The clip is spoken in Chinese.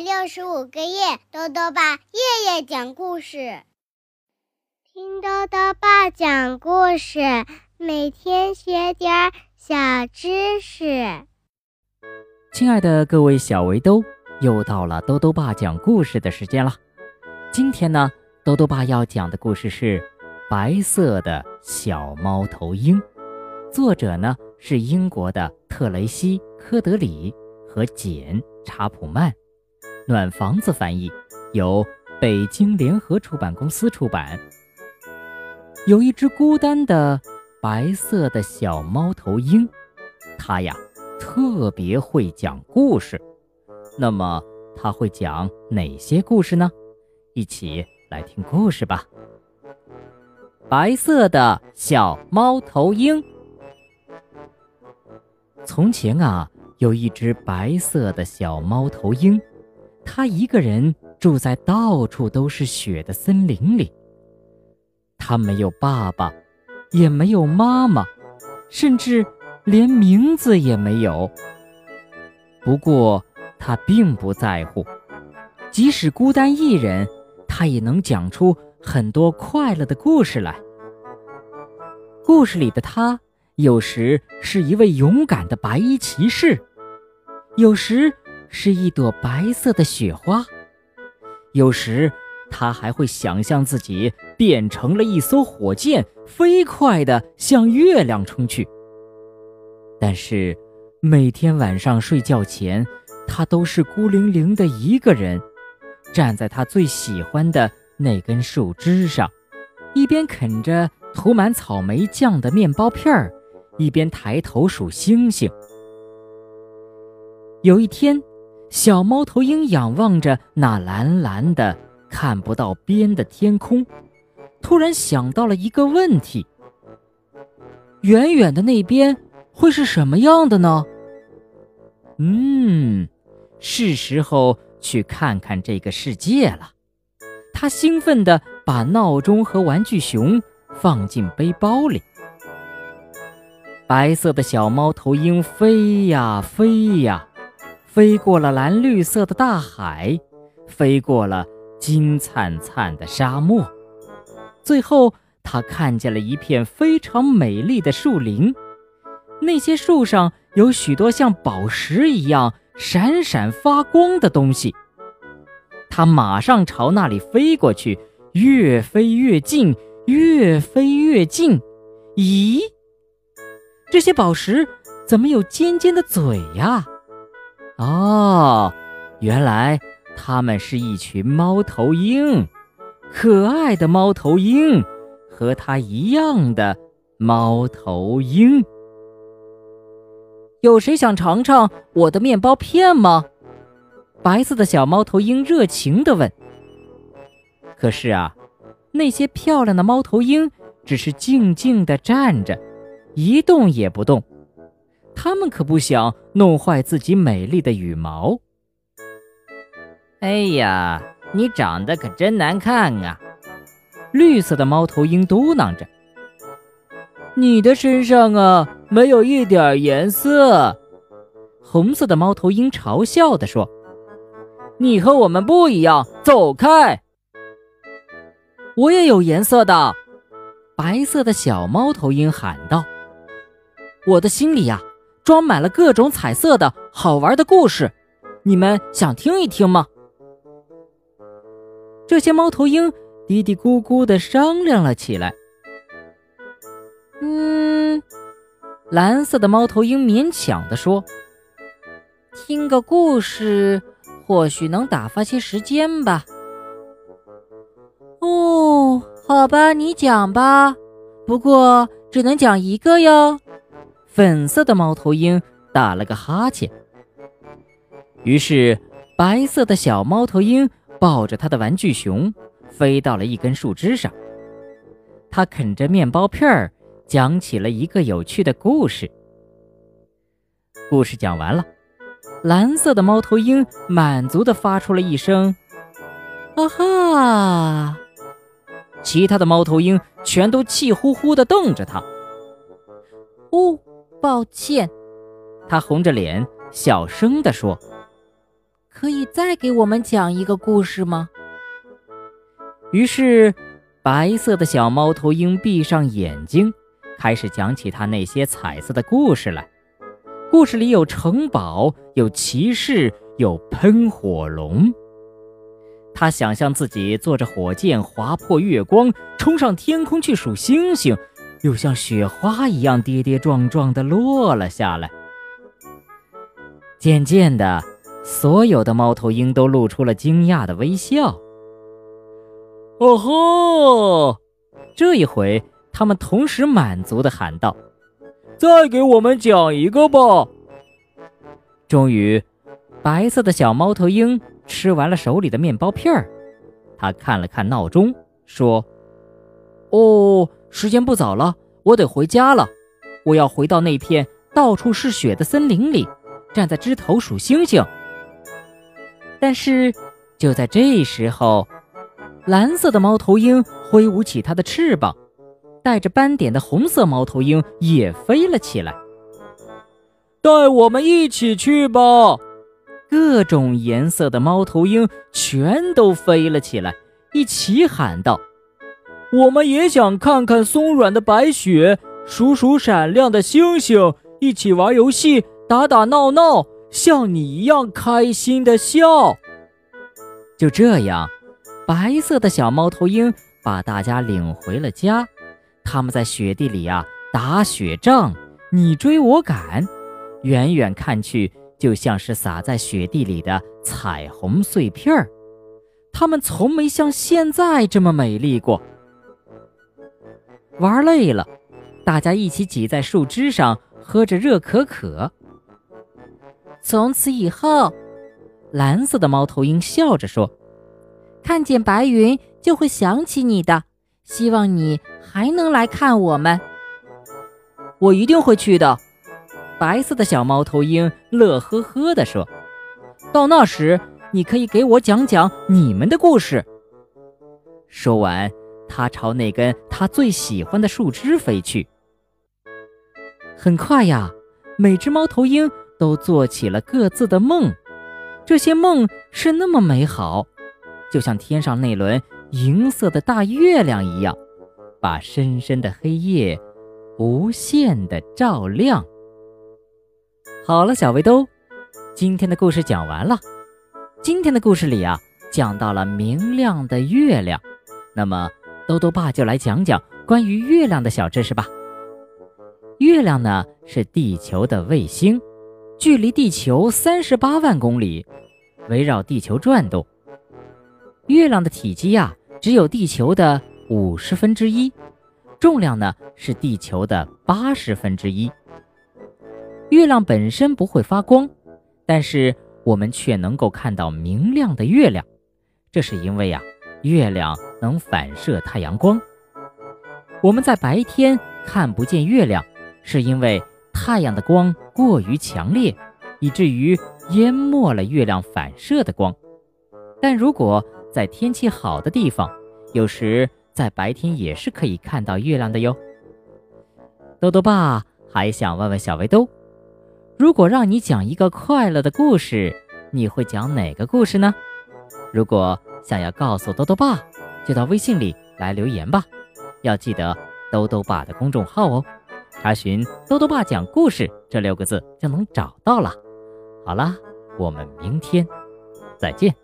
六十五个夜，豆豆爸夜夜讲故事，听豆豆爸讲故事，每天学点小知识。亲爱的各位小围兜，又到了豆豆爸讲故事的时间了。今天呢，豆豆爸要讲的故事是《白色的小猫头鹰》，作者呢是英国的特雷西·科德里和简·查普曼。暖房子翻译，由北京联合出版公司出版。有一只孤单的白色的小猫头鹰，它呀特别会讲故事。那么它会讲哪些故事呢？一起来听故事吧。白色的小猫头鹰。从前啊，有一只白色的小猫头鹰。他一个人住在到处都是雪的森林里。他没有爸爸，也没有妈妈，甚至连名字也没有。不过他并不在乎，即使孤单一人，他也能讲出很多快乐的故事来。故事里的他，有时是一位勇敢的白衣骑士，有时。是一朵白色的雪花，有时他还会想象自己变成了一艘火箭，飞快地向月亮冲去。但是每天晚上睡觉前，他都是孤零零的一个人，站在他最喜欢的那根树枝上，一边啃着涂满草莓酱的面包片儿，一边抬头数星星。有一天。小猫头鹰仰望着那蓝蓝的、看不到边的天空，突然想到了一个问题：远远的那边会是什么样的呢？嗯，是时候去看看这个世界了。他兴奋地把闹钟和玩具熊放进背包里。白色的小猫头鹰飞呀飞呀。飞过了蓝绿色的大海，飞过了金灿灿的沙漠，最后他看见了一片非常美丽的树林。那些树上有许多像宝石一样闪闪发光的东西。他马上朝那里飞过去，越飞越近，越飞越近。咦，这些宝石怎么有尖尖的嘴呀？哦，原来他们是一群猫头鹰，可爱的猫头鹰，和它一样的猫头鹰。有谁想尝尝我的面包片吗？白色的小猫头鹰热情地问。可是啊，那些漂亮的猫头鹰只是静静地站着，一动也不动。他们可不想弄坏自己美丽的羽毛。哎呀，你长得可真难看啊！绿色的猫头鹰嘟囔着：“你的身上啊，没有一点颜色。”红色的猫头鹰嘲笑地说：“你和我们不一样，走开！”我也有颜色的，白色的小猫头鹰喊道：“我的心里呀。”装满了各种彩色的好玩的故事，你们想听一听吗？这些猫头鹰嘀嘀咕咕的商量了起来。嗯，蓝色的猫头鹰勉强的说：“听个故事，或许能打发些时间吧。”哦，好吧，你讲吧，不过只能讲一个哟。粉色的猫头鹰打了个哈欠，于是白色的小猫头鹰抱着他的玩具熊飞到了一根树枝上。他啃着面包片儿，讲起了一个有趣的故事。故事讲完了，蓝色的猫头鹰满足地发出了一声“啊哈”，其他的猫头鹰全都气呼呼地瞪着他。哦。抱歉，他红着脸小声地说：“可以再给我们讲一个故事吗？于是，白色的小猫头鹰闭上眼睛，开始讲起他那些彩色的故事来。故事里有城堡，有骑士，有喷火龙。他想象自己坐着火箭划破月光，冲上天空去数星星，又像雪花一样跌跌撞撞地落了下来。渐渐的，所有的猫头鹰都露出了惊讶的微笑。哦吼！这一回，他们同时满足地喊道：“再给我们讲一个吧！”终于，白色的小猫头鹰吃完了手里的面包片儿，他看了看闹钟，说：“哦，时间不早了，我得回家了。我要回到那片到处是雪的森林里，站在枝头数星星。”但是，就在这时候，蓝色的猫头鹰挥舞起它的翅膀，带着斑点的红色猫头鹰也飞了起来。带我们一起去吧！各种颜色的猫头鹰全都飞了起来，一起喊道：“我们也想看看松软的白雪，数数闪亮的星星，一起玩游戏，打打闹闹，像你一样开心的笑。”就这样。白色的小猫头鹰把大家领回了家，他们在雪地里啊打雪仗，你追我赶，远远看去就像是洒在雪地里的彩虹碎片儿。他们从没像现在这么美丽过。玩累了，大家一起挤在树枝上喝着热可可。从此以后，蓝色的猫头鹰笑着说。看见白云就会想起你的，希望你还能来看我们。我一定会去的。白色的小猫头鹰乐呵呵地说：“到那时，你可以给我讲讲你们的故事。”说完，它朝那根它最喜欢的树枝飞去。很快呀，每只猫头鹰都做起了各自的梦，这些梦是那么美好。就像天上那轮银色的大月亮一样，把深深的黑夜无限的照亮。好了，小围兜，今天的故事讲完了。今天的故事里啊，讲到了明亮的月亮。那么，兜兜爸就来讲讲关于月亮的小知识吧。月亮呢，是地球的卫星，距离地球三十八万公里，围绕地球转动。月亮的体积呀，只有地球的五十分之一，重量呢是地球的八十分之一。月亮本身不会发光，但是我们却能够看到明亮的月亮，这是因为呀，月亮能反射太阳光。我们在白天看不见月亮，是因为太阳的光过于强烈，以至于淹没了月亮反射的光。但如果在天气好的地方，有时在白天也是可以看到月亮的哟。豆豆爸还想问问小围兜，如果让你讲一个快乐的故事，你会讲哪个故事呢？如果想要告诉豆豆爸，就到微信里来留言吧。要记得豆豆爸的公众号哦，查询“豆豆爸讲故事”这六个字就能找到了。好啦，我们明天再见。